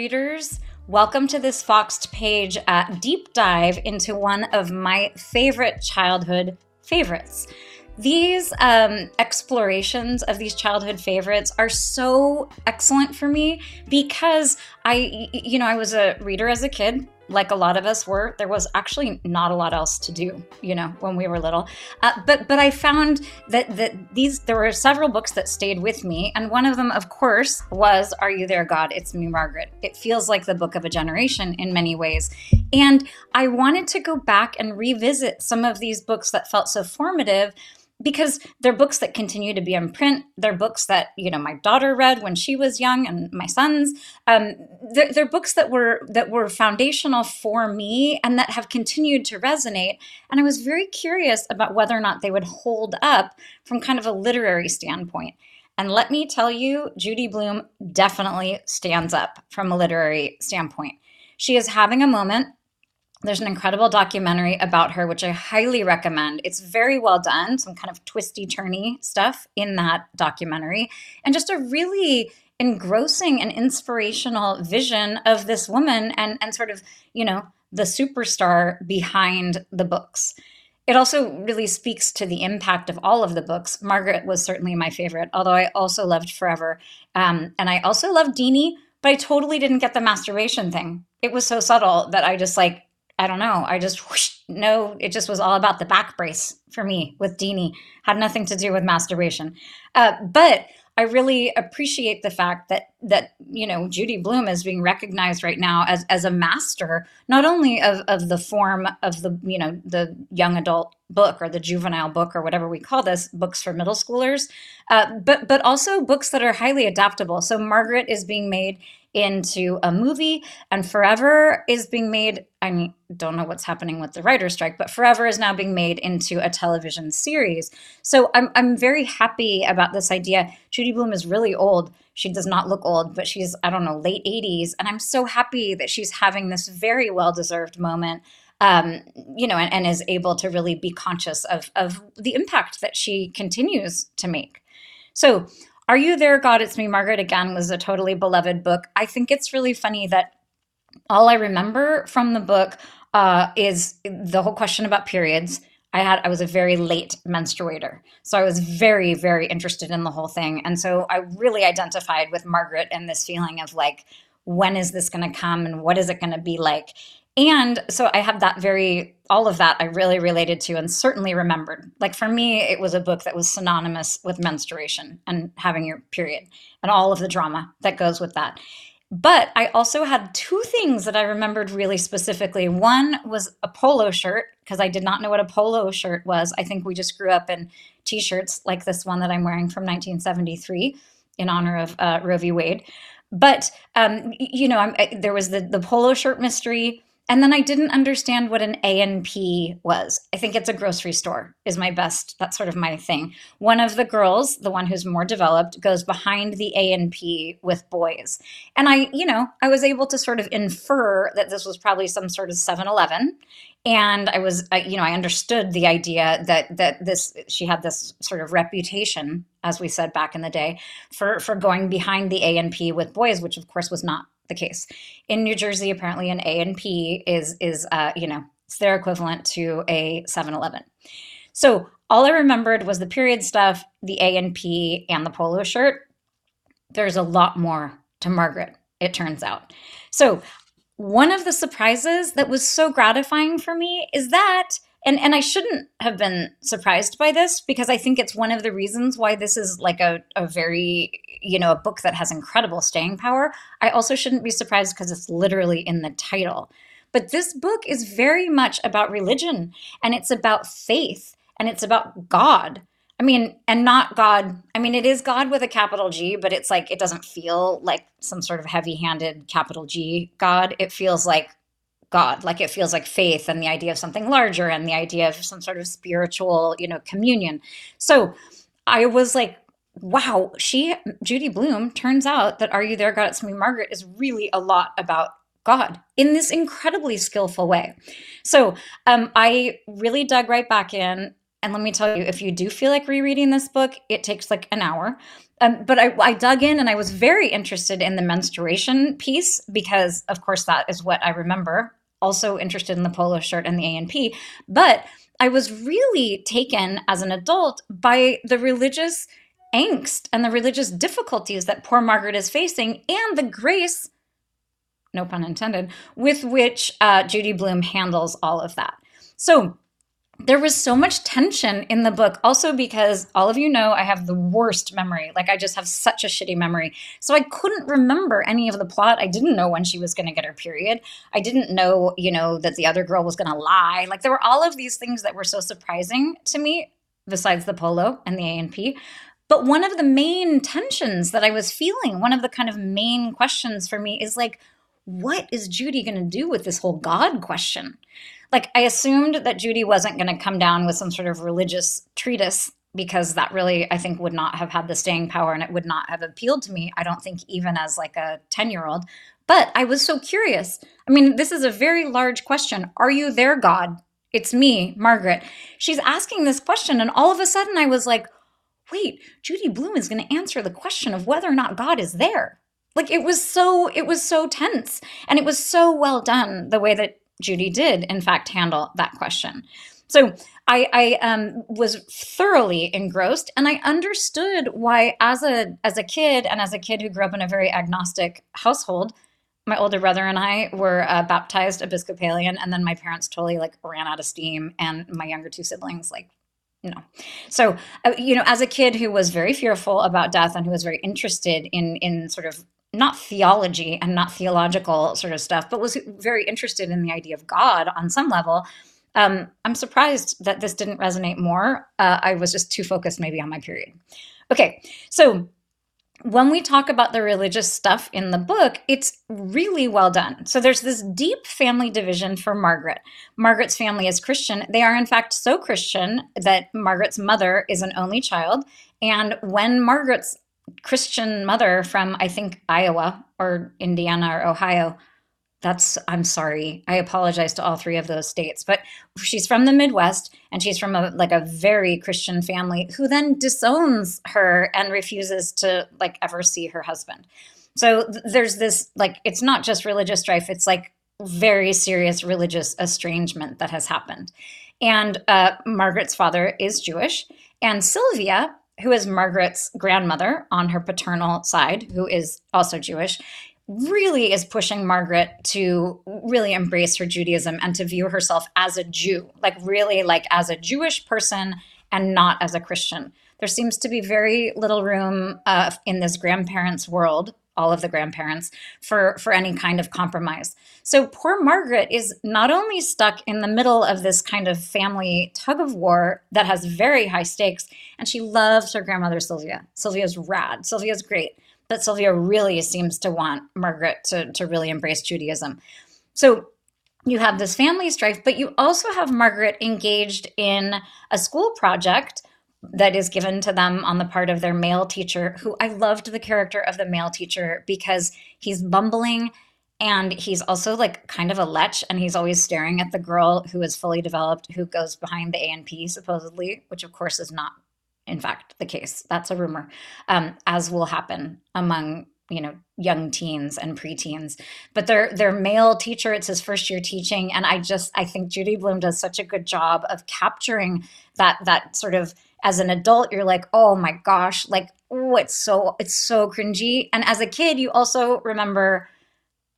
readers. Welcome to this Foxed page uh, deep dive into one of my favorite childhood favorites. These um, explorations of these childhood favorites are so excellent for me because I, you know, I was a reader as a kid like a lot of us were, there was actually not a lot else to do, you know, when we were little. Uh, but but I found that that these there were several books that stayed with me, and one of them, of course, was "Are You There, God? It's Me, Margaret." It feels like the book of a generation in many ways, and I wanted to go back and revisit some of these books that felt so formative because they're books that continue to be in print. They're books that you know my daughter read when she was young, and my sons. Um, they're, they're, books that were that were foundational for me and that have continued to resonate. And I was very curious about whether or not they would hold up from kind of a literary standpoint. And let me tell you, Judy Blume definitely stands up from a literary standpoint. She is having a moment there's an incredible documentary about her, which I highly recommend. It's very well done, some kind of twisty, turny stuff in that documentary, and just a really engrossing and inspirational vision of this woman and, and sort of, you know, the superstar behind the books. It also really speaks to the impact of all of the books. Margaret was certainly my favorite, although I also loved Forever. Um, and I also loved Deenie, but I totally didn't get the masturbation thing. It was so subtle that I just like I don't know. I just whoosh, no, it just was all about the back brace for me with Deenie. Had nothing to do with masturbation. Uh, but I really appreciate the fact that that you know Judy Blume is being recognized right now as as a master not only of of the form of the you know the young adult book or the juvenile book or whatever we call this books for middle schoolers, uh, but but also books that are highly adaptable. So Margaret is being made into a movie and forever is being made i mean don't know what's happening with the writer's strike but forever is now being made into a television series. So i'm, I'm very happy about this idea. Judy Blume is really old she does not look old but she's i don't know late 80s and i'm so happy that she's having this very well deserved moment um, you know, and, and, is able to really be conscious of of the impact that she continues to make. So are You There, God? It's Me, Margaret again was a totally beloved book. I think it's really funny that all I remember from the book uh, is the whole question about periods. I had I was a very late menstruator. So I was very very interested in the whole thing and so I really identified with Margaret and this feeling of like when is this going to come and what is it going to be like and so I have that very, all of that I really related to and certainly remembered. Like for me, it was a book that was synonymous with menstruation and having your period and all of the drama that goes with that. But I also had two things that I remembered really specifically. One was a polo shirt, because I did not know what a polo shirt was. I think we just grew up in t shirts like this one that I'm wearing from 1973 in honor of uh, Roe v. Wade. But, um, you know, I, there was the, the polo shirt mystery and then I didn't understand what an A&P was. I think it's a grocery store is my best. That's sort of my thing. One of the girls, the one who's more developed, goes behind the A&P with boys. And I, you know, I was able to sort of infer that this was probably some sort of 7-Eleven. And I was, I, you know, I understood the idea that that this she had this sort of reputation, as we said back in the day, for for going behind the A&P with boys, which of course was not the case. In New Jersey, apparently an A and P is is uh, you know it's their equivalent to a 7-Eleven. So all I remembered was the period stuff, the A and P, and the polo shirt. There's a lot more to Margaret, it turns out. So one of the surprises that was so gratifying for me is that and and I shouldn't have been surprised by this because I think it's one of the reasons why this is like a, a very you know a book that has incredible staying power. I also shouldn't be surprised because it's literally in the title. But this book is very much about religion and it's about faith and it's about God. I mean, and not God. I mean, it is God with a capital G, but it's like it doesn't feel like some sort of heavy handed capital G God. It feels like God. Like it feels like faith and the idea of something larger and the idea of some sort of spiritual, you know, communion. So I was like, wow, she, Judy Blume, turns out that Are You There, God? It's Me, Margaret is really a lot about God in this incredibly skillful way. So um, I really dug right back in. And let me tell you, if you do feel like rereading this book, it takes like an hour. um, but I, I dug in and I was very interested in the menstruation piece because, of course, that is what I remember. Also interested in the polo shirt and the A&P. But I was really taken as an adult by the religious angst and the religious difficulties that poor Margaret is facing and the grace, no pun intended, with which uh, Judy Blume handles all of that. So there was so much tension in the book also because all of you know i have the worst memory. Like i just have such a shitty memory. So i couldn't remember any of the plot. I didn't know when she was going to get her period. I didn't know you know that the other girl was going to lie. Like there were all of these things that were so surprising to me besides the polo and the a&p but one of the main tensions that i was feeling one of the kind of main questions for me is like what is judy going to do with this whole god question like I assumed that Judy wasn't going to come down with some sort of religious treatise because that really I think would not have had the staying power and it would not have appealed to me. I don't think even as like a 10-year-old. But I was so curious. I mean, this is a very large question. Are you there, God? It's me, Margaret. She's asking this question and all of a sudden I was like, "Wait, Judy Blume is going to answer the question of whether or not God is there." Like it was so it was so tense and it was so well done the way that Judy did, in fact, handle that question. So I, I um, was thoroughly engrossed, and I understood why, as a as a kid, and as a kid who grew up in a very agnostic household, my older brother and I were uh, baptized Episcopalian, and then my parents totally like ran out of steam, and my younger two siblings like no. So, uh, you know, as a kid who was very fearful about death and who was very interested in in sort of not theology and not theological sort of stuff, but was very interested in the idea of God on some level. Um, I'm surprised that this didn't resonate more. Uh, I was just too focused maybe on my period. Okay, so when we talk about the religious stuff in the book, it's really well done. So there's this deep family division for Margaret. Margaret's family is Christian. They are, in fact, so Christian that Margaret's mother is an only child. And when Margaret's Christian mother from, I think, Iowa or Indiana or Ohio. That's, I'm sorry. I apologize to all three of those states, but she's from the Midwest and she's from a, like a very Christian family who then disowns her and refuses to like ever see her husband. So th- there's this, like, it's not just religious strife, it's like very serious religious estrangement that has happened. And uh, Margaret's father is Jewish. And Sylvia who is Margaret's grandmother on her paternal side, who is also Jewish, really is pushing Margaret to really embrace her Judaism and to view herself as a Jew, like really like as a Jewish person and not as a Christian. There seems to be very little room uh, in this grandparents' world all of the grandparents for for any kind of compromise. So poor Margaret is not only stuck in the middle of this kind of family tug of war that has very high stakes, and she loves her grandmother Sylvia. Sylvia's rad. Sylvia's great, but Sylvia really seems to want Margaret to to really embrace Judaism. So you have this family strife, but you also have Margaret engaged in a school project that is given to them on the part of their male teacher, who I loved the character of the male teacher because he's bumbling and he's also like kind of a lech and he's always staring at the girl who is fully developed who goes behind the A&P supposedly, which of course is not in fact the case. That's a rumor, um, as will happen among you know young teens and preteens but their their male teacher it's his first year teaching and i just i think judy blume does such a good job of capturing that that sort of as an adult you're like oh my gosh like oh it's so it's so cringy and as a kid you also remember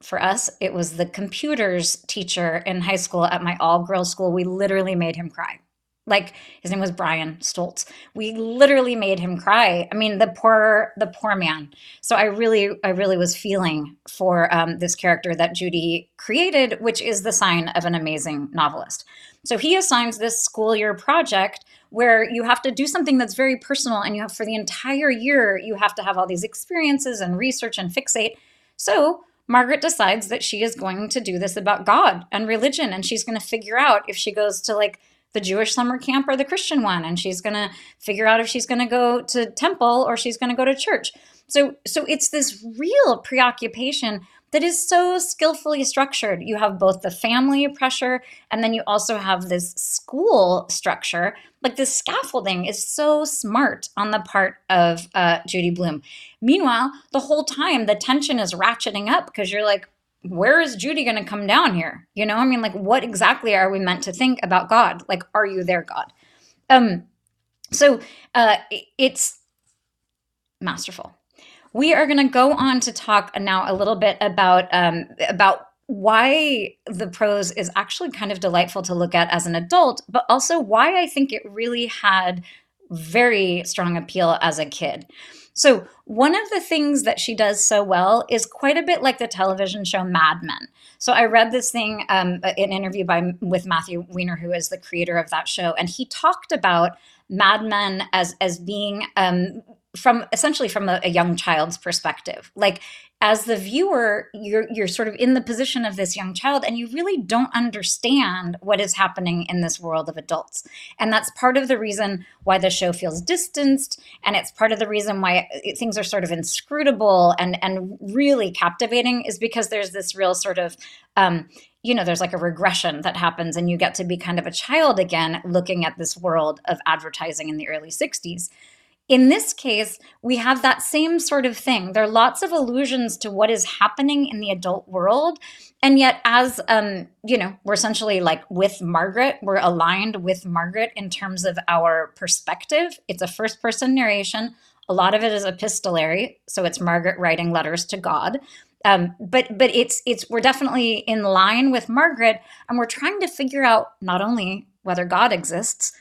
for us it was the computers teacher in high school at my all girls school we literally made him cry like his name was Brian Stoltz. We literally made him cry. I mean, the poor, the poor man. So I really, I really was feeling for um, this character that Judy created, which is the sign of an amazing novelist. So he assigns this school year project where you have to do something that's very personal and you have for the entire year you have to have all these experiences and research and fixate. So margaret decides that she is going to do this about god and religion and she's going to figure out if she goes to like the jewish summer camp or the christian one and she's going to figure out if she's going to go to temple or she's going to go to church so so it's this real preoccupation that is so skillfully structured. You have both the family pressure and then you also have this school structure. Like the scaffolding is so smart on the part of uh, Judy Blume. Meanwhile, the whole time the tension is ratcheting up because you're like, where is Judy going to come down here? You know, I mean, like, what exactly are we meant to think about God? Like, are you there, God? Um, so uh, it's masterful. We are going to go on to talk now a little bit about um, about why the prose is actually kind of delightful to look at as an adult, but also why I think it really had very strong appeal as a kid. So, one of the things that she does so well is quite a bit like the television show Mad Men. So, I read this thing, um, an interview by with Matthew Weiner, who is the creator of that show, and he talked about Mad Men as as being um, from essentially from a, a, young child's perspective like as the viewer you're you're sort of in the position of this young child and you really don't understand what is happening in this world of adults and that's part of the reason why the show feels distanced and it's part of the reason why things are sort of inscrutable and and really captivating is because there's this real sort of um, you know, there's like a regression that happens, and you get to be kind of a child again looking at this world of advertising in the early 60s. In this case, we have that same sort of thing. There are lots of allusions to what is happening in the adult world. And yet, as, um, you know, we're essentially like with Margaret, we're aligned with Margaret in terms of our perspective. It's a first person narration. A lot of it is epistolary. So it's Margaret writing letters to God. Um, but but it's it's we're definitely in line with Margaret, and we're trying to figure out not only whether God exists,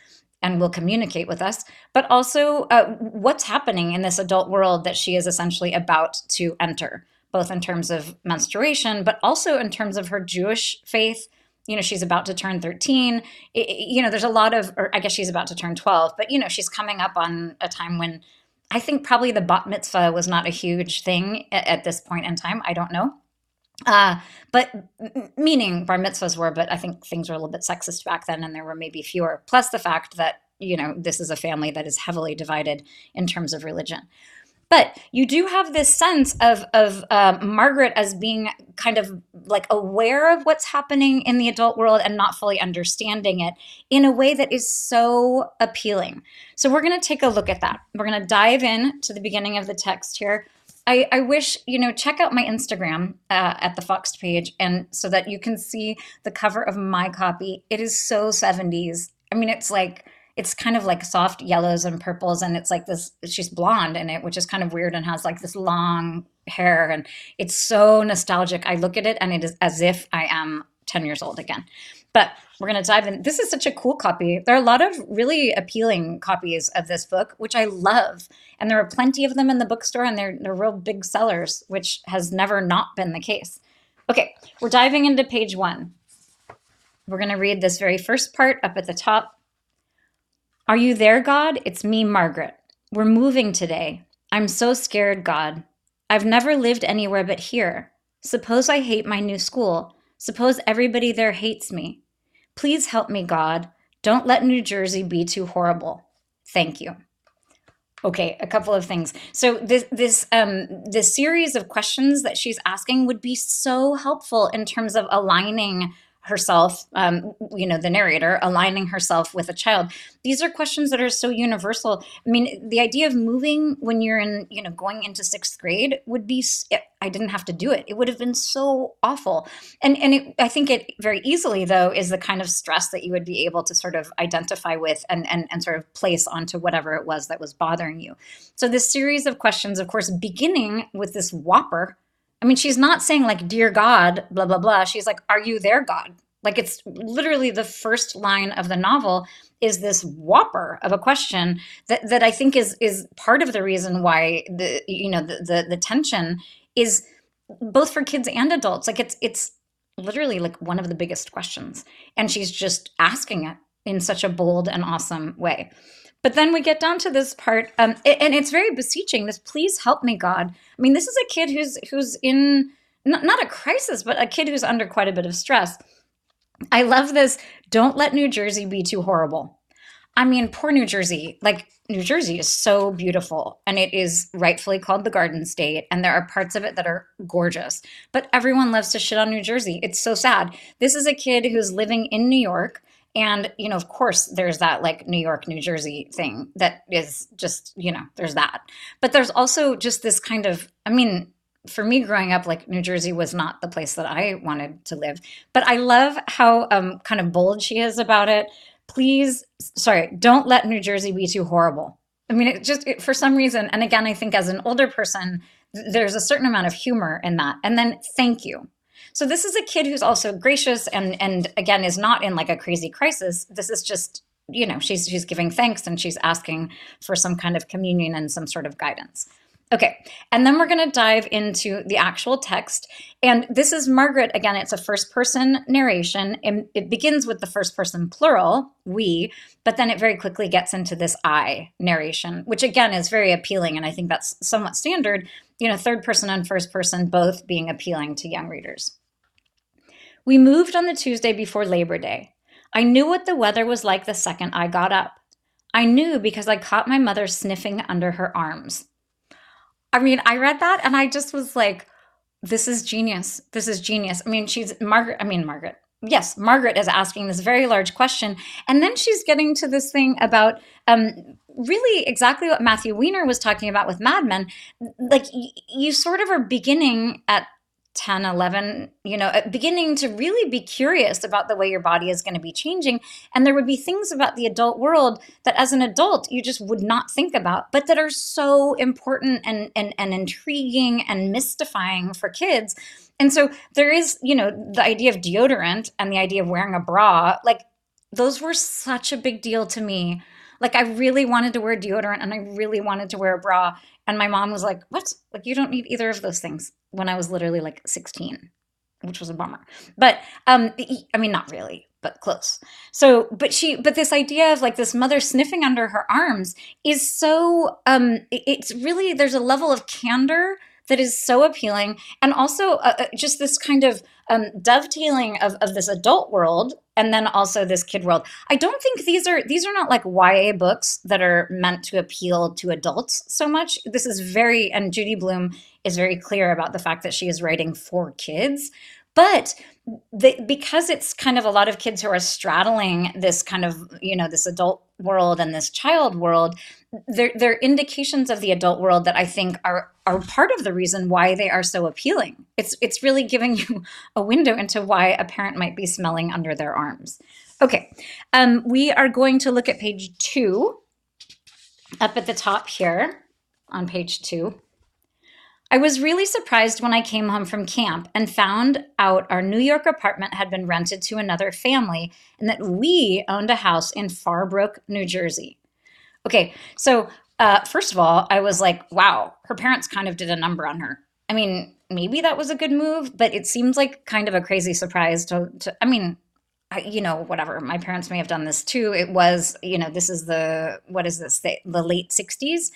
and will communicate with us, but also uh, what's happening in this adult world that she is essentially about to enter, both in terms of menstruation, but also in terms of her Jewish faith. You know, she's about to turn 13. It, you know, there's a lot of, or I guess she's about to turn 12, but, you know, she's coming up on a time when I think probably the bat mitzvah was not a huge thing at, at this point in time. I don't know. Uh, but meaning bar mitzvahs were, but I think things were a little bit sexist back then, and there were maybe fewer. Plus the fact that you know this is a family that is heavily divided in terms of religion. But you do have this sense of of uh, Margaret as being kind of like aware of what's happening in the adult world and not fully understanding it in a way that is so appealing. So we're going to take a look at that. We're going to dive in to the beginning of the text here I, I wish you know check out my Instagram uh, at the Foxed page, and so that you can see the cover of my copy. It is so 70s. I mean, it's like it's kind of like soft yellows and purples, and it's like this. She's blonde in it, which is kind of weird, and has like this long hair, and it's so nostalgic. I look at it, and it is as if I am 10 years old again. But we're going to dive in. This is such a cool copy. There are a lot of really appealing copies of this book, which I love. And there are plenty of them in the bookstore, and they're, they're real big sellers, which has never not been the case. Okay, we're diving into page one. We're going to read this very first part up at the top. Are you there, God? It's me, Margaret. We're moving today. I'm so scared, God. I've never lived anywhere but here. Suppose I hate my new school. Suppose everybody there hates me. Please help me, God. Don't let New Jersey be too horrible. Thank you. Okay, a couple of things. So this this um this series of questions that she's asking would be so helpful in terms of aligning herself, um, you know, the narrator aligning herself with a child. These are questions that are so universal. I mean, the idea of moving when you're in, you know, going into sixth grade would be. I didn't have to do it. It would have been so awful. And and it, I think it very easily though is the kind of stress that you would be able to sort of identify with and and and sort of place onto whatever it was that was bothering you. So this series of questions, of course, beginning with this whopper I mean, she's not saying like, "Dear God," blah blah blah. She's like, "Are you there, God?" Like it's literally the first line of the novel is this whopper of a question that that I think is is part of the reason why the you know the the, the tension is both for kids and adults. Like it's it's literally like one of the biggest questions, and she's just asking it in such a bold and awesome way. But then we get down to this part, um, and it's very beseeching. This, please help me, God. I mean, this is a kid who's who's in not, not a crisis, but a kid who's under quite a bit of stress. I love this. Don't let New Jersey be too horrible. I mean, poor New Jersey. Like, New Jersey is so beautiful and it is rightfully called the Garden State. And there are parts of it that are gorgeous. But everyone loves to shit on New Jersey. It's so sad. This is a kid who's living in New York. And, you know, of course, there's that like New York, New Jersey thing that is just, you know, there's that. But there's also just this kind of, I mean, for me growing up like new jersey was not the place that i wanted to live but i love how um, kind of bold she is about it please, sorry, don't let New Jersey be too horrible. I mean, it just it, for some reason, and again, I think as an older person, there's a certain amount of humor in that. And then thank you. So this is a kid who's also gracious and and again is not in like a crazy crisis. This is just you know she's she's giving thanks and she's asking for some kind of communion and some sort of guidance. Okay, and then we're going to dive into the actual text. And this is Margaret. Again, it's a first person narration. And it begins with the first person plural, we, but then it very quickly gets into this I narration, which again is very appealing. And I think that's somewhat standard, you know, third person and first person both being appealing to young readers. We moved on the Tuesday before Labor Day. I knew what the weather was like the second I got up. I knew because I caught my mother sniffing under her arms. I mean, I read that and I just was like, this is genius. This is genius. I mean, she's Margaret. I mean, Margaret. Yes, Margaret is asking this very large question. And then she's getting to this thing about um, really exactly what Matthew Weiner was talking about with Mad Men. Like, y- you sort of are beginning at 10, 11, you know, beginning to really be curious about the way your body is going to be changing. And there would be things about the adult world that as an adult you just would not think about, but that are so important and, and, and intriguing and mystifying for kids. And so there is, you know, the idea of deodorant and the idea of wearing a bra, like those were such a big deal to me. Like I really wanted to wear deodorant and I really wanted to wear a bra. And my mom was like, What? Like, you don't need either of those things when I was literally like 16, which was a bummer. But um, I mean, not really, but close. So, but she, but this idea of like this mother sniffing under her arms is so, um, it's really, there's a level of candor that is so appealing and also uh, uh, just this kind of um, dovetailing of, of this adult world and then also this kid world. I don't think these are these are not like ya books that are meant to appeal to adults so much. This is very and judy Blume is very clear about the fact that she is writing for kids. But the, because it's kind of a lot of kids who are straddling this kind of you know this adult world and this child world they're, they're indications of the adult world that i think are are part of the reason why they are so appealing. It's it's really giving you a window into why a parent might be smelling under their arms. Okay um, we are going to look at page two up at the top here on page two. I was really surprised when I came home from camp and found out our New York apartment had been rented to another family and that we owned a house in Farbrook, New Jersey. Okay, so uh, first of all, I was like, wow, her parents kind of did a number on her. I mean, maybe that was a good move, but it seems like kind of a crazy surprise to, to I mean, I, you know, whatever. My parents may have done this too. It was, you know, this is the, what is this, the, the late 60s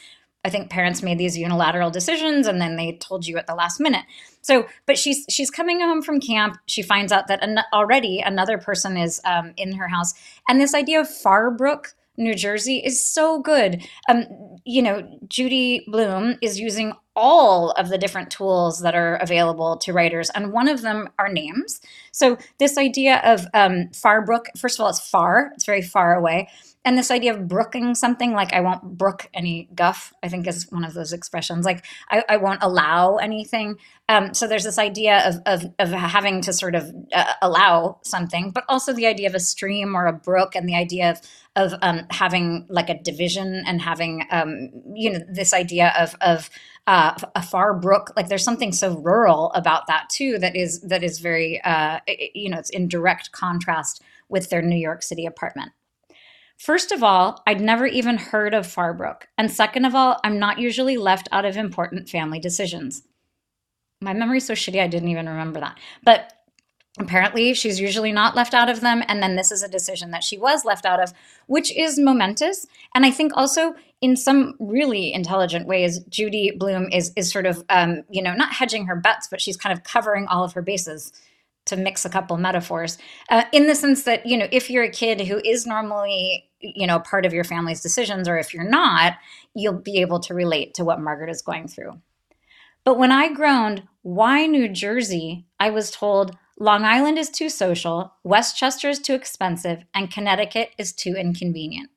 I think parents made these unilateral decisions and then they told you at the last minute. So, but she's she's coming home from camp. She finds out that an, already another person is um, in her house, and this idea of Farbrook, New Jersey, is so good. Um, you know, Judy Blume is using all of the different tools that are available to writers, and one of them are names. So, this idea of um, Farbrook, first of all, it's far; it's very far away and this idea of brooking something like i won't brook any guff i think is one of those expressions like i, I won't allow anything. Um, so there's this idea of, of, of having to sort of uh, allow something but also the idea of a stream or a brook and the idea of of um, having like a division and having um, you know this idea of of uh, a far brook like there's something so rural about that too that is that is very uh, you know it's in direct contrast with their new york city apartment First of all, I'd never even heard of Farbrook. And second of all, I'm not usually left out of important family decisions. My memory's so shitty, I didn't even remember that. But apparently, she's usually not left out of them. And then this is a decision that she was left out of, which is momentous. And I think also, in some really intelligent ways, Judy Blume is, is sort of, um, you know, not hedging her bets, but she's kind of covering all of her bases to mix a couple metaphors uh, in the sense that you know if you're a kid who is normally you know, part of your family's decisions, or if you're not, you'll be able to relate to what Margaret is going through. But when I groaned, why New Jersey? I was told Long Island is too social, Westchester is too expensive, and Connecticut is too inconvenient.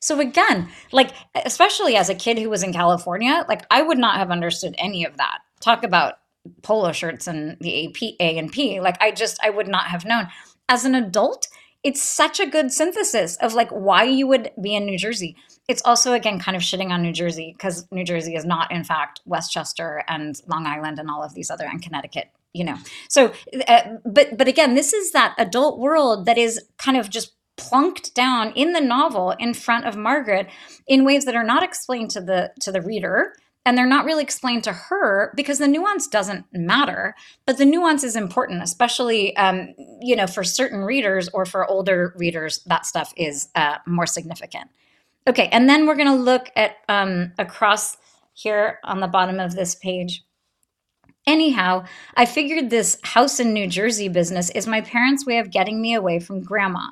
So again, like especially as a kid who was in California, like I would not have understood any of that. Talk about polo shirts and the AP A and P. Like I just I would not have known. As an adult, it's such a good synthesis of like why you would be in New Jersey. It's also again kind of shitting on New Jersey because New Jersey is not in fact Westchester and Long Island and all of these other and Connecticut you know so uh, but but again this is that adult world that is kind of just plunked down in the novel in front of Margaret in ways that are not explained to the to the reader and they're not really explained to her because the nuance doesn't matter but the nuance is important especially um, you know for certain readers or for older readers that stuff is uh, more significant. Okay and then we're going to look at um, across here on the bottom of this page. Anyhow i figured this house in new jersey business is my parents way of getting me away from grandma.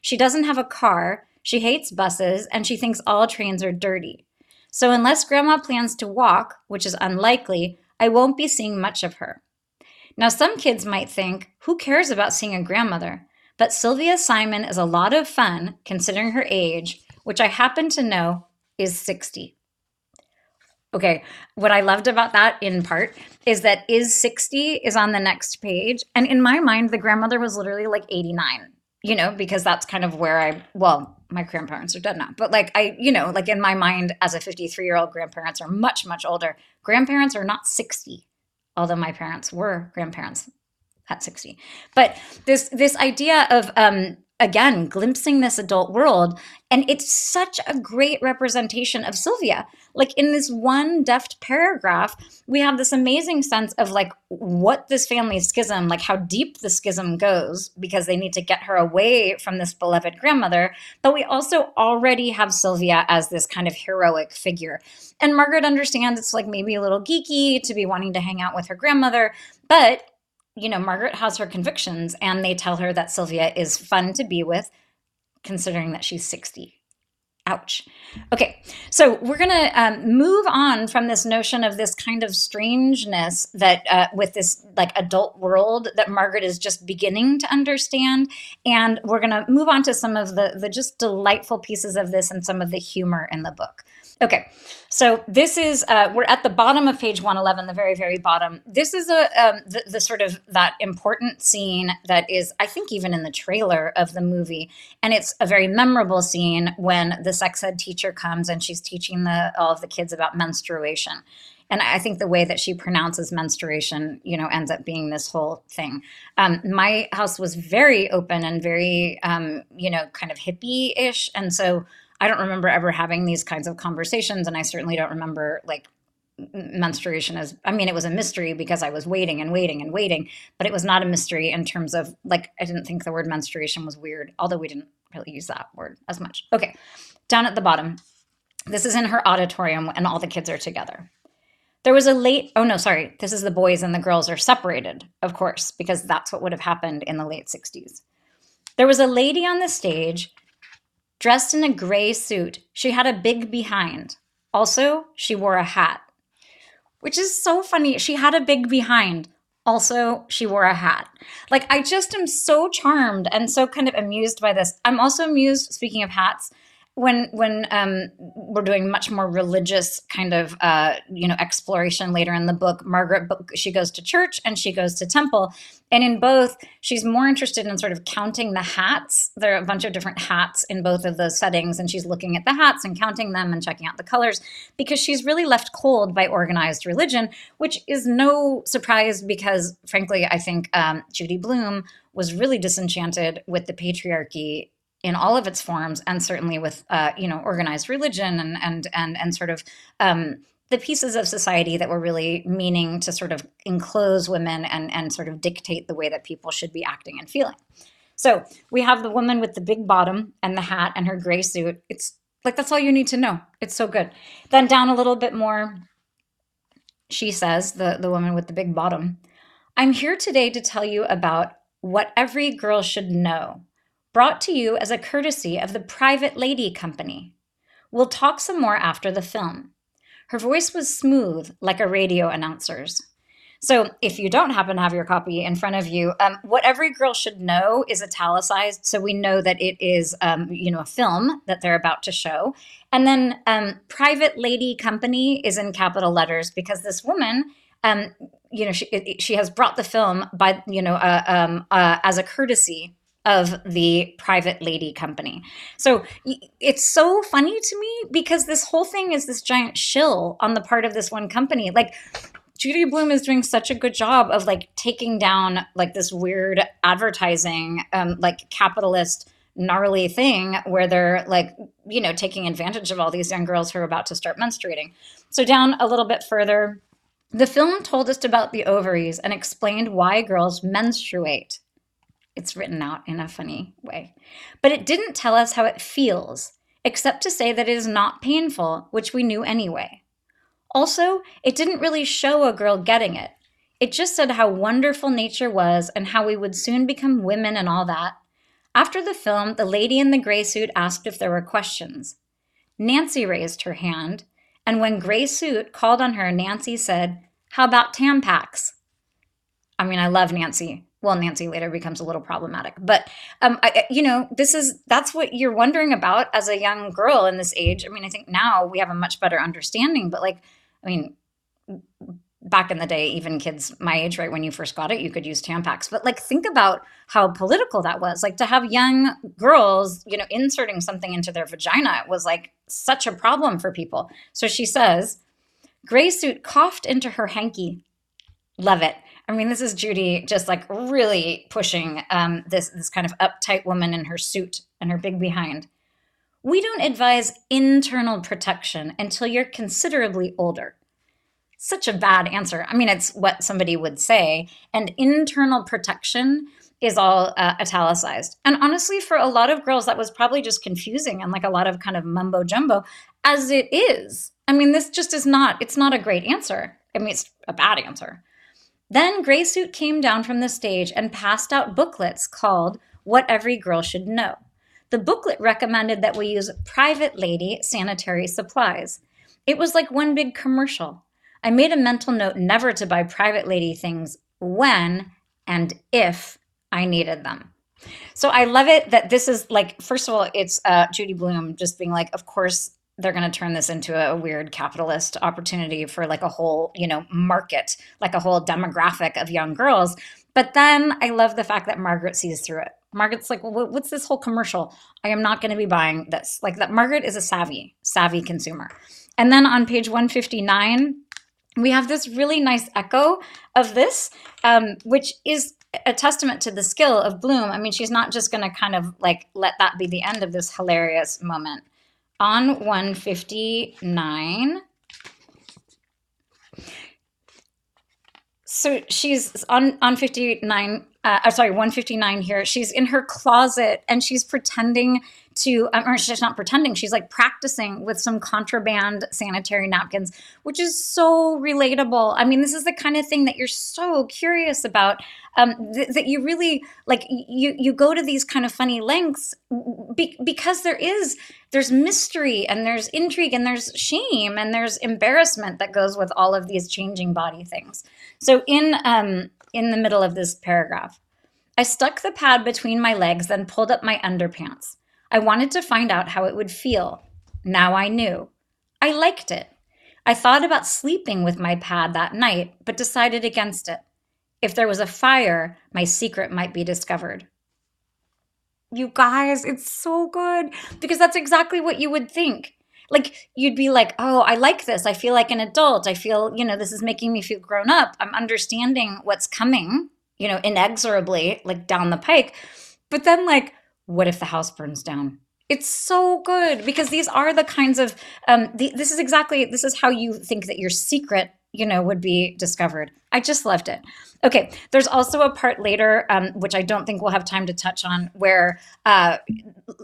She doesn't have a car, she hates buses, and she thinks all trains are dirty. So, unless Grandma plans to walk, which is unlikely, I won't be seeing much of her. Now, some kids might think, who cares about seeing a grandmother? But Sylvia Simon is a lot of fun considering her age, which I happen to know is 60. Okay, what I loved about that in part is that is 60 is on the next page. And in my mind, the grandmother was literally like 89 you know, because that's kind of where I, well, my grandparents are dead now, but like I, you know, like in my mind as a 53 year old, grandparents are much, much older. Grandparents are not 60, although my parents were grandparents at 60. But this, this idea of, um, again glimpsing this adult world and it's such a great representation of sylvia. Like in this one deft paragraph we have this amazing sense of like what this family schism like how deep the schism goes because they need to get her away from this beloved grandmother but we also already have sylvia as this kind of heroic figure. And margaret understands it's like maybe a little geeky to be wanting to hang out with her grandmother but you know, Margaret has her convictions and they tell her that Sylvia is fun to be with, considering that she's 60. Ouch. Okay, so we're going to um, move on from this notion of this kind of strangeness that uh, with this like adult world that Margaret is just beginning to understand, and we're going to move on to some of the the just delightful pieces of this and some of the humor in the book. Okay, so this is uh, we're at the bottom of page 111, the very very bottom. This is a um, the, the sort of that important scene that is, I think, even in the trailer of the movie, and it's a very memorable scene when the sex ed teacher comes and she's teaching the all of the kids about menstruation. And I think the way that she pronounces menstruation, you know, ends up being this whole thing. Um, my house was very open and very, um, you know, kind of hippie-ish, and so I don't remember ever having these kinds of conversations. And I certainly don't remember like menstruation as I mean, it was a mystery because I was waiting and waiting and waiting, but it was not a mystery in terms of like, I didn't think the word menstruation was weird, although we didn't really use that word as much. Okay, down at the bottom, this is in her auditorium and all the kids are together. There was a late, oh no, sorry, this is the boys and the girls are separated, of course, because that's what would have happened in the late 60s. There was a lady on the stage Dressed in a gray suit, she had a big behind. Also, she wore a hat. Which is so funny. She had a big behind. Also, she wore a hat. Like, I just am so charmed and so kind of amused by this. I'm also amused, speaking of hats, when when um, we're doing much more religious kind of uh, you know exploration later in the book, Margaret she goes to church and she goes to temple, and in both she's more interested in sort of counting the hats. There are a bunch of different hats in both of those settings, and she's looking at the hats and counting them and checking out the colors because she's really left cold by organized religion, which is no surprise because frankly I think um, Judy blume was really disenchanted with the patriarchy in all of its forms, and certainly with uh, you know organized religion and and and and sort of um, the pieces of society that were really meaning to sort of enclose women and and sort of dictate the way that people should be acting and feeling. So we have the woman with the big bottom and the hat and her gray suit. It's like that's all you need to know. It's so good. Then down a little bit more, she says, the, the woman with the big bottom, I'm here today to tell you about what every girl should know brought to you as a courtesy of the Private Lady Company. We'll talk some more after the film. Her voice was smooth, like a radio announcer's. So, if you don't happen to have your copy in front of you, um, what every girl should know is italicized, so we know that it is, um, you know, a film that they're about to show. And then, um, "Private Lady Company" is in capital letters because this woman, um, you know, she she has brought the film by, you know, uh, um, uh, as a courtesy of the private lady company. So it's so funny to me because this whole thing is this giant shill on the part of this one company. Like Judy Blume is doing such a good job of like taking down like this weird advertising, um, like capitalist gnarly thing where they're like, you know, taking advantage of all these young girls who are about to start menstruating. So down a little bit further, the film told us about the ovaries and explained why girls menstruate. It's written out in a funny way. But it didn't tell us how it feels, except to say that it is not painful, which we knew anyway. Also, it didn't really show a girl getting it. It just said how wonderful nature was and how we would soon become women and all that. After the film, the lady in the gray suit asked if there were questions. Nancy raised her hand, and when Gray Suit called on her, Nancy said, How about Tampax? I mean, I love Nancy. Well, Nancy later becomes a little problematic, but um, I, you know, this is that's what you're wondering about as a young girl in this age. I mean, I think now we have a much better understanding, but like I mean, back in the day, even kids my age, right, when you first got it, you could use Tampax. But like, think about how political that was. Like, to have young girls, you know, inserting something into their vagina was like such a problem for people. So she says, Gray suit coughed into her hanky. Love it. I mean, this is Judy just like really pushing um, this this kind of uptight woman in her suit and her big behind. We don't advise internal protection until you're considerably older. Such a bad answer. I mean, it's what somebody would say. And internal protection is all uh, italicized. And honestly, for a lot of girls, that was probably just confusing and like a lot of kind of mumbo jumbo, as it is. I mean, this just is not, it's not a great answer. I mean, it's a bad answer. Then Gray Suit came down from the stage and passed out booklets called What Every Girl Should Know. The booklet recommended that we use private lady sanitary supplies. It was like one big commercial. I made a mental note never to buy private lady things when and if I needed them. So I love it that this is like, first of all, it's uh, Judy Blume just being like, of course, they're going to turn this into a weird capitalist opportunity for like a whole, you know, market, like a whole demographic of young girls. But then I love the fact that Margaret sees through it. Margaret's like, well, what's this whole commercial? I am not going to be buying this. Like that Margaret is a savvy, savvy consumer. And then on page 159, we have this really nice echo of this, um, which is a testament to the skill of Blume. I mean, she's not just going to kind of like let that be the end of this hilarious moment. On 159, so she's on on 59 uh, I'm sorry 159 here. She's in her closet and she's pretending to um, or she's not pretending she's like practicing with some contraband sanitary napkins which is so relatable. I mean this is the kind of thing that you're so curious about um, th- that you really like you you go to these kind of funny lengths be- because there is there's mystery and there's intrigue and there's shame and there's embarrassment that goes with all of these changing body things. So in um in the middle of this paragraph i stuck the pad between my legs then pulled up my underpants I wanted to find out how it would feel. Now I knew. I liked it. I thought about sleeping with my pad that night, but decided against it. If there was a fire, my secret might be discovered. You guys, it's so good because that's exactly what you would think. Like, you'd be like, oh, I like this. I feel like an adult. I feel, you know, this is making me feel grown up. I'm understanding what's coming, you know, inexorably, like down the pike. But then, like, what if the house burns down? It's so good because these are the kinds of um, the, this is exactly this is how you think that your secret you know would be discovered. I just loved it. Okay, there's also a part later um, which I don't think we'll have time to touch on where uh,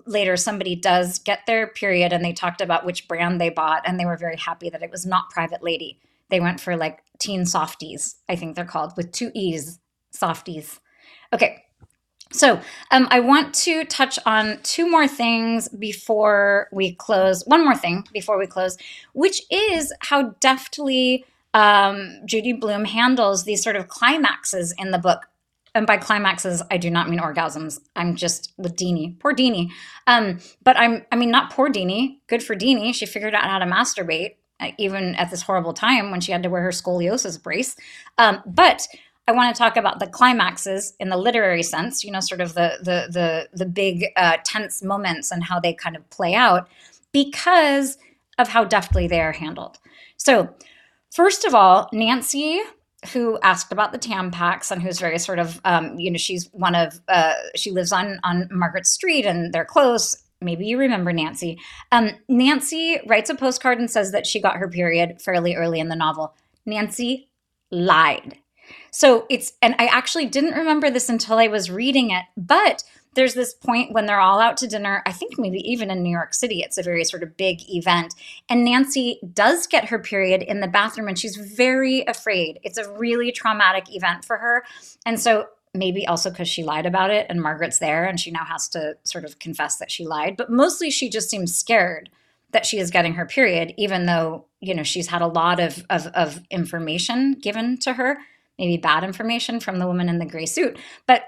later somebody does get their period and they talked about which brand they bought and they were very happy that it was not Private Lady. They went for like Teen Softies, I think they're called with two e's, Softies. Okay, So, um, I want to touch on two more things before we close. One more thing before we close, which is how deftly um, Judy Blume handles these sort of climaxes in the book. And by climaxes, I do not mean orgasms. I'm just with Deenie, poor Deenie. Um, but I'm, I mean, not poor Deenie. Good for Deenie. She figured out how to masturbate, uh, even at this horrible time when she had to wear her scoliosis brace. Um, but I want to talk about the climaxes in the literary sense, you know, sort of the the the the big uh, tense moments and how they kind of play out because of how deftly they are handled. So, first of all, Nancy who asked about the Tampax and who's very sort of um, you know she's one of uh, she lives on on Margaret Street and they're close. Maybe you remember Nancy. Um, Nancy writes a postcard and says that she got her period fairly early in the novel. Nancy lied. So it's, and I actually didn't remember this until I was reading it, but there's this point when they're all out to dinner. I think maybe even in New York City, it's a very sort of big event. And Nancy does get her period in the bathroom and she's very afraid. It's a really traumatic event for her. And so maybe also because she lied about it and Margaret's there and she now has to sort of confess that she lied. But mostly she just seems scared that she is getting her period, even though, you know, she's had a lot of, of, of information given to her maybe bad information from the woman in the gray suit. But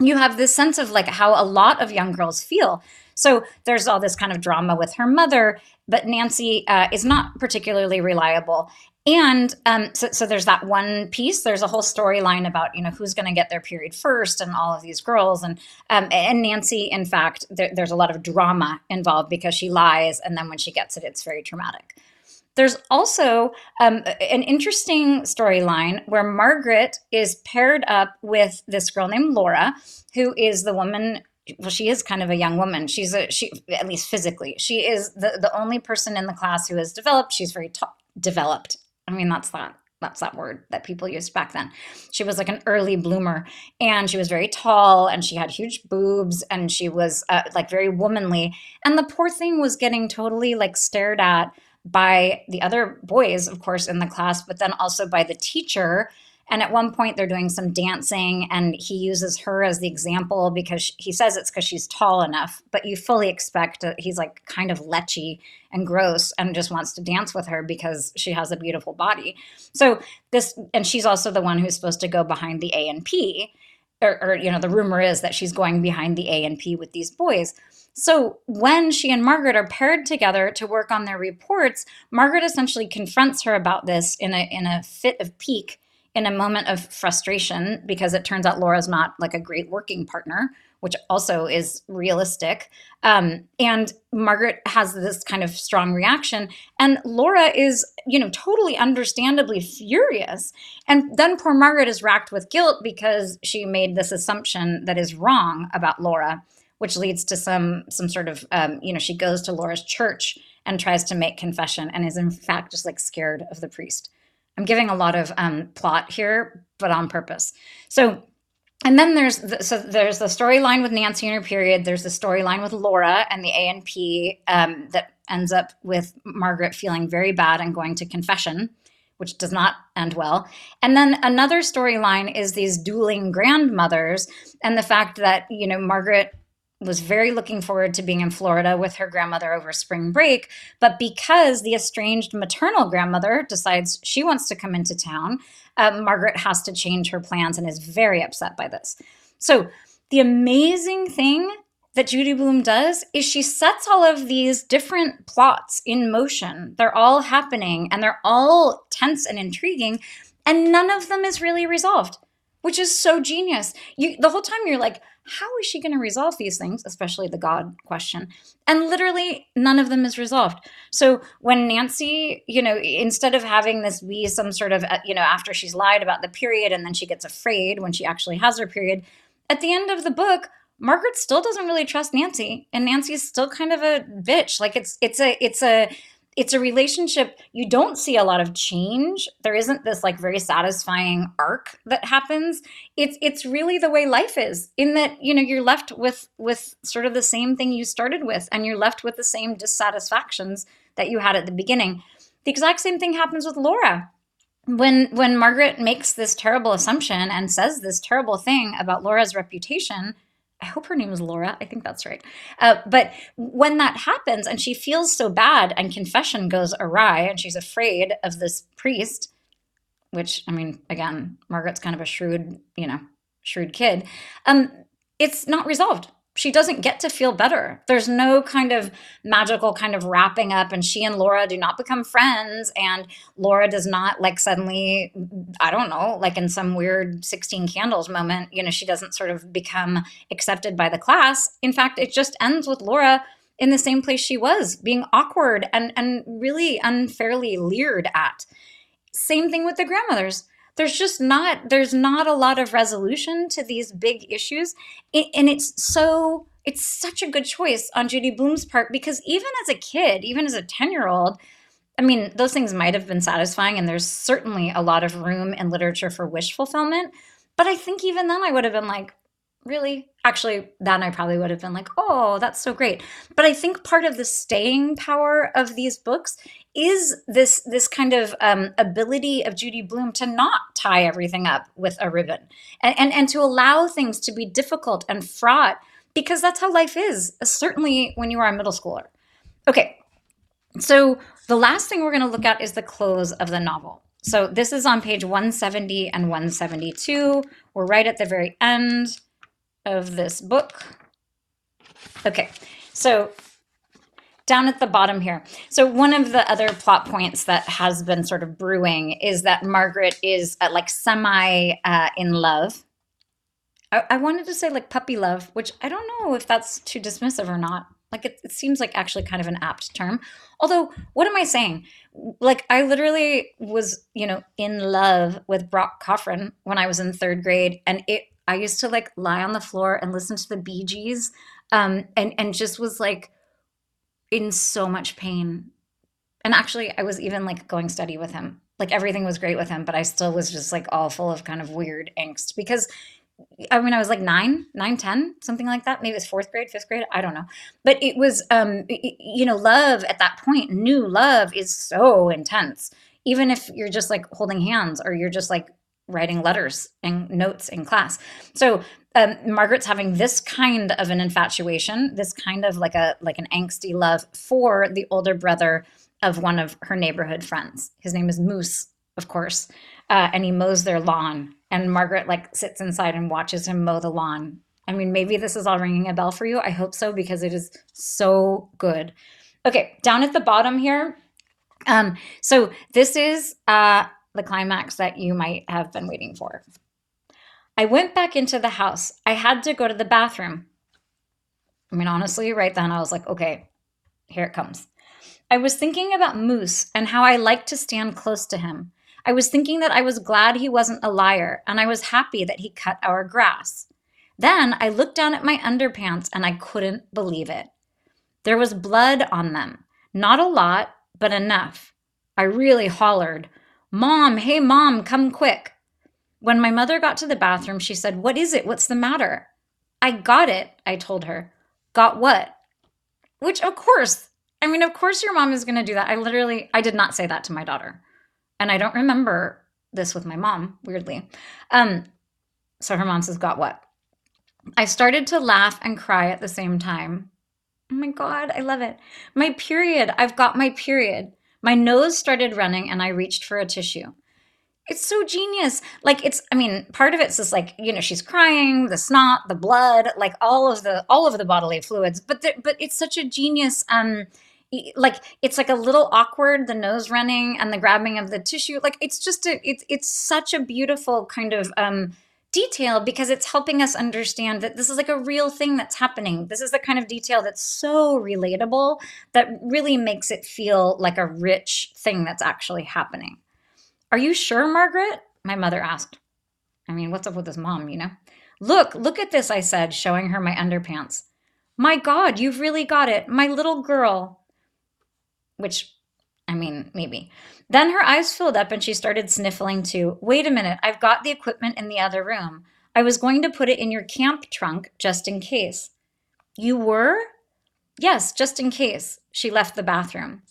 you have this sense of like how a lot of young girls feel. So there's all this kind of drama with her mother, but Nancy uh, is not particularly reliable. And um, so, so, there's that one piece. There's a whole storyline about you know who's going to get their period first, and all of these girls, and um, and Nancy. In fact, there, there's a lot of drama involved because she lies, and then when she gets it, it's very traumatic. There's also um, an interesting storyline where Margaret is paired up with this girl named Laura, who is the woman. Well, she is kind of a young woman. She's a she, at least physically. She is the the only person in the class who has developed. She's very t- developed. I mean, that's that that's that word that people used back then. She was like an early bloomer and she was very tall and she had huge boobs and she was uh, like very womanly. And the poor thing was getting totally like stared at by the other boys, of course, in the class, but then also by the teacher. And at one point, they're doing some dancing, and he uses her as the example because he says it's because she's tall enough. But you fully expect he's like kind of lechy and gross and just wants to dance with her because she has a beautiful body. So, this, and she's also the one who's supposed to go behind the A and P. Or, or you know, the rumor is that she's going behind the A and P with these boys. So when she and Margaret are paired together to work on their reports, Margaret essentially confronts her about this in a in a fit of pique, in a moment of frustration, because it turns out Laura's not like a great working partner, which also is realistic. Um, and Margaret has this kind of strong reaction, and Laura is, you know, totally understandably furious. And then poor Margaret is racked with guilt because she made this assumption that is wrong about Laura which leads to some some sort of um, you know she goes to Laura's church and tries to make confession and is in fact just like scared of the priest. I'm giving a lot of um, plot here, but on purpose. So and then there's the, so there's the storyline with Nancy and her period. There's the storyline with Laura and the A and P um, that ends up with Margaret feeling very bad and going to confession, which does not end well. And then another storyline is these dueling grandmothers and the fact that you know Margaret was very looking forward to being in Florida with her grandmother over spring break. But because the estranged maternal grandmother decides she wants to come into town, uh, Margaret has to change her plans and is very upset by this. So, the amazing thing that Judy Blume does is she sets all of these different plots in motion. They're all happening and they're all tense and intriguing, and none of them is really resolved, which is so genius. You the whole time you're like, how is she going to resolve these things, especially the God question? And literally none of them is resolved. So when Nancy, you know, instead of having this be some sort of, uh, you know, after she's lied about the period and then she gets afraid when she actually has her period, at the end of the book, Margaret still doesn't really trust Nancy, and Nancy's still kind of a bitch. Like it's it's a it's a it's a relationship you don't see a lot of change. There isn't this like very satisfying arc that happens. It's it's really the way life is in that you know you're left with with sort of the same thing you started with and you're left with the same dissatisfactions that you had at the beginning. The exact same thing happens with laura. When when margaret makes this terrible assumption and says this terrible thing about laura's reputation I hope her name is Laura. I think that's right. Uh, but when that happens and she feels so bad and confession goes awry and she's afraid of this priest, which, I mean, again, Margaret's kind of a shrewd, you know, shrewd kid, um, it's not resolved she doesn't get to feel better. There's no kind of magical kind of wrapping up, and she and Laura do not become friends. And Laura does not like suddenly, I don't know, like in some weird 16 candles moment, you know, she doesn't sort of become accepted by the class. In fact, it just ends with Laura in the same place she was, being awkward and, and really unfairly leered at. Same thing with the grandmothers there's just not there's not a lot of resolution to these big issues and it's so it's such a good choice on judy blume's part because even as a kid even as a 10 year old i mean those things might have been satisfying and there's certainly a lot of room in literature for wish fulfillment but i think even then i would have been like really? Actually then i probably would have been like oh that's so great. But i think part of the staying power of these books is this this kind of um, ability of judy Blume to not tie everything up with a ribbon and, and and to allow things to be difficult and fraught because that's how life is certainly when you are a middle schooler. Okay so the last thing we're going to look at is the close of the novel. So this is on page 170 and 172 we're right at the very end of this book. Okay, so down at the bottom here. So one of the other plot points that has been sort of brewing is that Margaret is uh, like semi uh, in love. I-, I, wanted to say like puppy love, which I don't know if that's too dismissive or not. Like it, it seems like actually kind of an apt term. Although, what am I saying? Like I literally was, you know, in love with Brock Coffrin when I was in third grade, and it I used to like lie on the floor and listen to the Bee Gees, um, and and just was like in so much pain. And actually, I was even like going study with him. Like everything was great with him, but I still was just like all full of kind of weird angst because I mean, I was like nine, nine, ten, something like that. Maybe it was fourth grade, fifth grade. I don't know. But it was, um, it, you know, love at that point, new love is so intense. Even if you're just like holding hands or you're just like writing letters and notes in class. So um, Margaret's having this kind of an infatuation, this kind of like a like an angsty love for the older brother of one of her neighborhood friends. His name is Moose, of course, uh, and he mows their lawn. And Margaret like sits inside and watches him mow the lawn. I mean, maybe this is all ringing a bell for you. I hope so because it is so good. Okay, down at the bottom here. Um, so this is uh, the climax that you might have been waiting for. I went back into the house. I had to go to the bathroom. I mean, honestly, right then I was like, okay, here it comes. I was thinking about Moose and how I liked to stand close to him. I was thinking that I was glad he wasn't a liar and I was happy that he cut our grass. Then I looked down at my underpants and I couldn't believe it. There was blood on them. Not a lot, but enough. I really hollered, Mom, hey, mom, come quick. When my mother got to the bathroom, she said, What is it? What's the matter? I got it, I told her. Got what? Which, of course, I mean, of course your mom is going to do that. I literally, I did not say that to my daughter. And I don't remember this with my mom, weirdly. Um, so her mom says, Got what? I started to laugh and cry at the same time. Oh my God, I love it. My period. I've got my period. My nose started running and I reached for a tissue. It's so genius. Like it's I mean, part of it's just like, you know, she's crying, the snot, the blood, like all of the all of the bodily fluids, but the, but it's such a genius um like it's like a little awkward the nose running and the grabbing of the tissue like it's just a it's it's such a beautiful kind of um detail because it's helping us understand that this is like a real thing that's happening. This is the kind of detail that's so relatable that really makes it feel like a rich thing that's actually happening. Are you sure, Margaret? My mother asked. I mean, what's up with this mom, you know? Look, look at this, I said, showing her my underpants. My God, you've really got it. My little girl. Which, I mean, maybe. Then her eyes filled up and she started sniffling too. Wait a minute, I've got the equipment in the other room. I was going to put it in your camp trunk just in case. You were? Yes, just in case. She left the bathroom.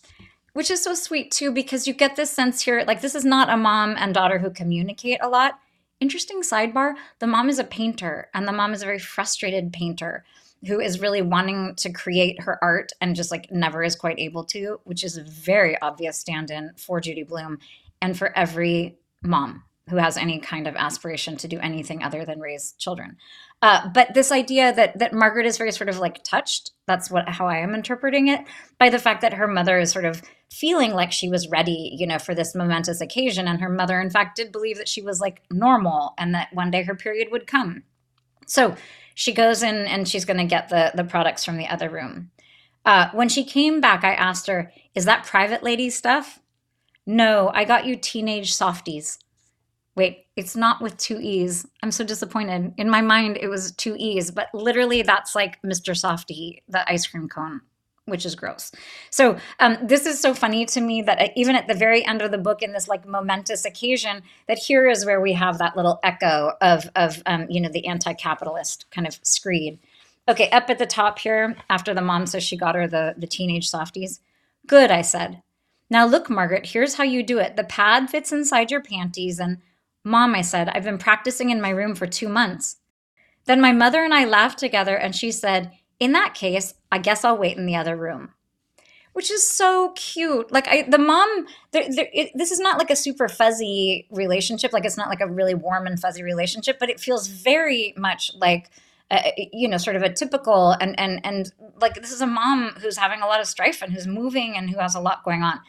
Which is so sweet too, because you get this sense here like, this is not a mom and daughter who communicate a lot. Interesting sidebar the mom is a painter, and the mom is a very frustrated painter who is really wanting to create her art and just like never is quite able to, which is a very obvious stand in for Judy Blume and for every mom who has any kind of aspiration to do anything other than raise children. Uh, but this idea that that Margaret is very sort of like touched, that's what how I am interpreting it, by the fact that her mother is sort of feeling like she was ready, you know, for this momentous occasion. And her mother, in fact, did believe that she was like normal and that one day her period would come. So she goes in and she's going to get the the products from the other room. Uh, when she came back, I asked her, "Is that private lady stuff?" No, I got you teenage softies. Wait, it's not with two E's. I'm so disappointed. In my mind, it was two E's, but literally that's like Mr. Softy, the ice cream cone, which is gross. So um, this is so funny to me that uh, even at the very end of the book, in this like momentous occasion, that here is where we have that little echo of of um, you know the anti-capitalist kind of screed. Okay, up at the top here, after the mom says she got her the the teenage softies. Good, I said. Now look, Margaret, here's how you do it. The pad fits inside your panties and Mom, I said, I've been practicing in my room for two months. Then my mother and I laughed together, and she said, In that case, I guess I'll wait in the other room. Which is so cute. Like I, the mom, there, there, it, this is not like a super fuzzy relationship. Like it's not like a really warm and fuzzy relationship, but it feels very much like uh, you know, sort of a typical and and and like this is a mom who's having a lot of strife and who's moving and who has a lot going on.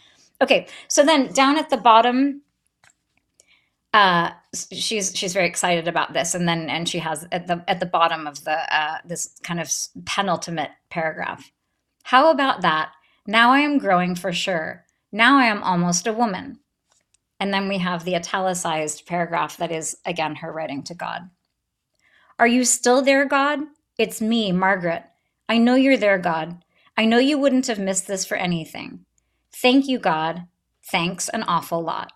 Okay, so then down at the bottom, uh, she's she's very excited about this, and then and she has at the at the bottom of the uh, this kind of penultimate paragraph. How about that? Now I am growing for sure. Now I am almost a woman. And then we have the italicized paragraph that is again her writing to God. Are you still there, God? It's me, Margaret. I know you're there, God. I know you wouldn't have missed this for anything. Thank you, God. Thanks an awful lot.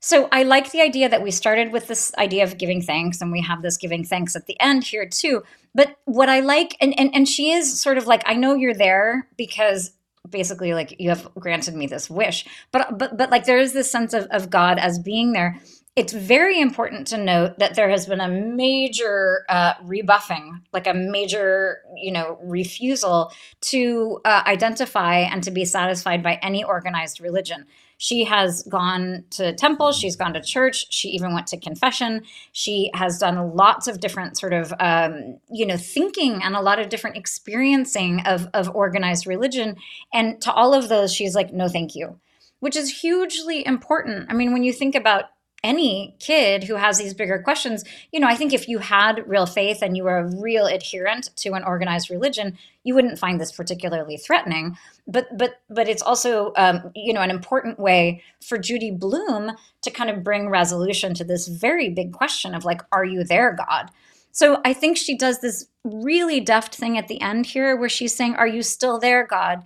So I like the idea that we started with this idea of giving thanks and we have this giving thanks at the end here too. But what I like and and, and she is sort of like, I know you're there because basically like you have granted me this wish. But but but like there is this sense of, of God as being there it's very important to note that there has been a major uh, rebuffing, like a major, you know, refusal to uh, identify and to be satisfied by any organized religion. She has gone to temple, she's gone to church, she even went to confession. She has done lots of different sort of, um, you know, thinking and a lot of different experiencing of, of organized religion. And to all of those, she's like, no, thank you, which is hugely important. I mean, when you think about any kid who has these bigger questions, you know, I think if you had real faith and you were a real adherent to an organized religion, you wouldn't find this particularly threatening. But but but it's also um, you know an important way for Judy Blume to kind of bring resolution to this very big question of like, are you there, God? So I think she does this really deft thing at the end here where she's saying, Are you still there, God?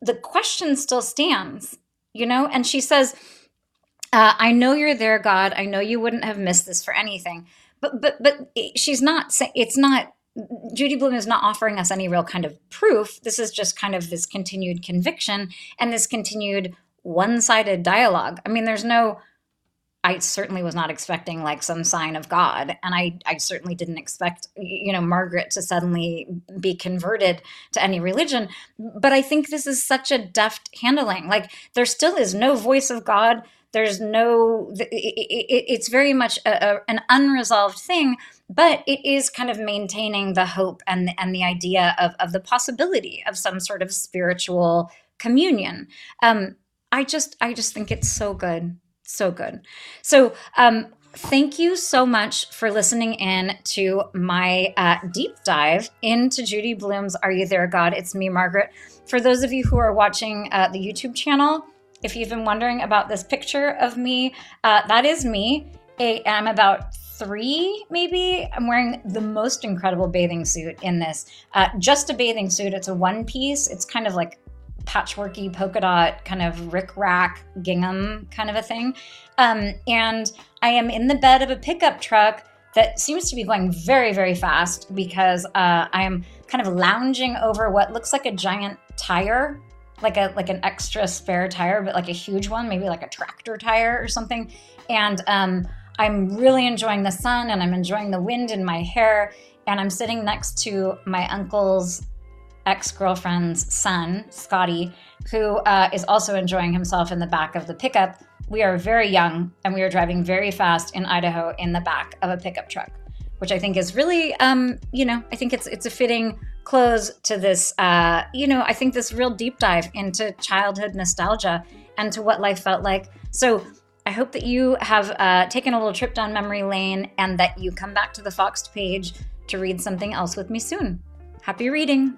The question still stands, you know, and she says, uh, I know you're there, God. I know you wouldn't have missed this for anything. But but but she's not it's not. Judy Blume is not offering us any real kind of proof. This is just kind of this continued conviction and this continued one-sided dialogue. I mean, there's no. I certainly was not expecting like some sign of God, and I I certainly didn't expect you know Margaret to suddenly be converted to any religion. But I think this is such a deft handling. Like there still is no voice of God there's no, it's very much a, a, an unresolved thing, but it is kind of maintaining the hope and the, and the idea of, of the possibility of some sort of spiritual communion. Um, I just, I just think it's so good, so good. So, um, thank you so much for listening in to my uh, deep dive into Judy Blume's Are You There, God? It's me, Margaret. For those of you who are watching uh, the YouTube channel, if you've been wondering about this picture of me, uh, that is me. I'm about three, maybe. I'm wearing the most incredible bathing suit in this. Uh, just a bathing suit. It's a one piece. It's kind of like patchworky polka dot kind of rick rack gingham kind of a thing. Um, and I am in the bed of a pickup truck that seems to be going very, very fast because uh, I am kind of lounging over what looks like a giant tire like a like an extra spare tire, but like a huge one, maybe like a tractor tire or something. And um, I'm really enjoying the sun and I'm enjoying the wind in my hair. And I'm sitting next to my uncle's ex girlfriend's son, Scotty, who uh, is also enjoying himself in the back of the pickup. We are very young and we are driving very fast in Idaho in the back of a pickup truck, which I think is really, um, you know, I think it's it's a fitting close to this, uh, you know, I think this real deep dive into childhood nostalgia and to what life felt like. So I hope that you have uh, taken a little trip down memory lane and that you come back to the Foxed page to read something else with me soon. Happy reading!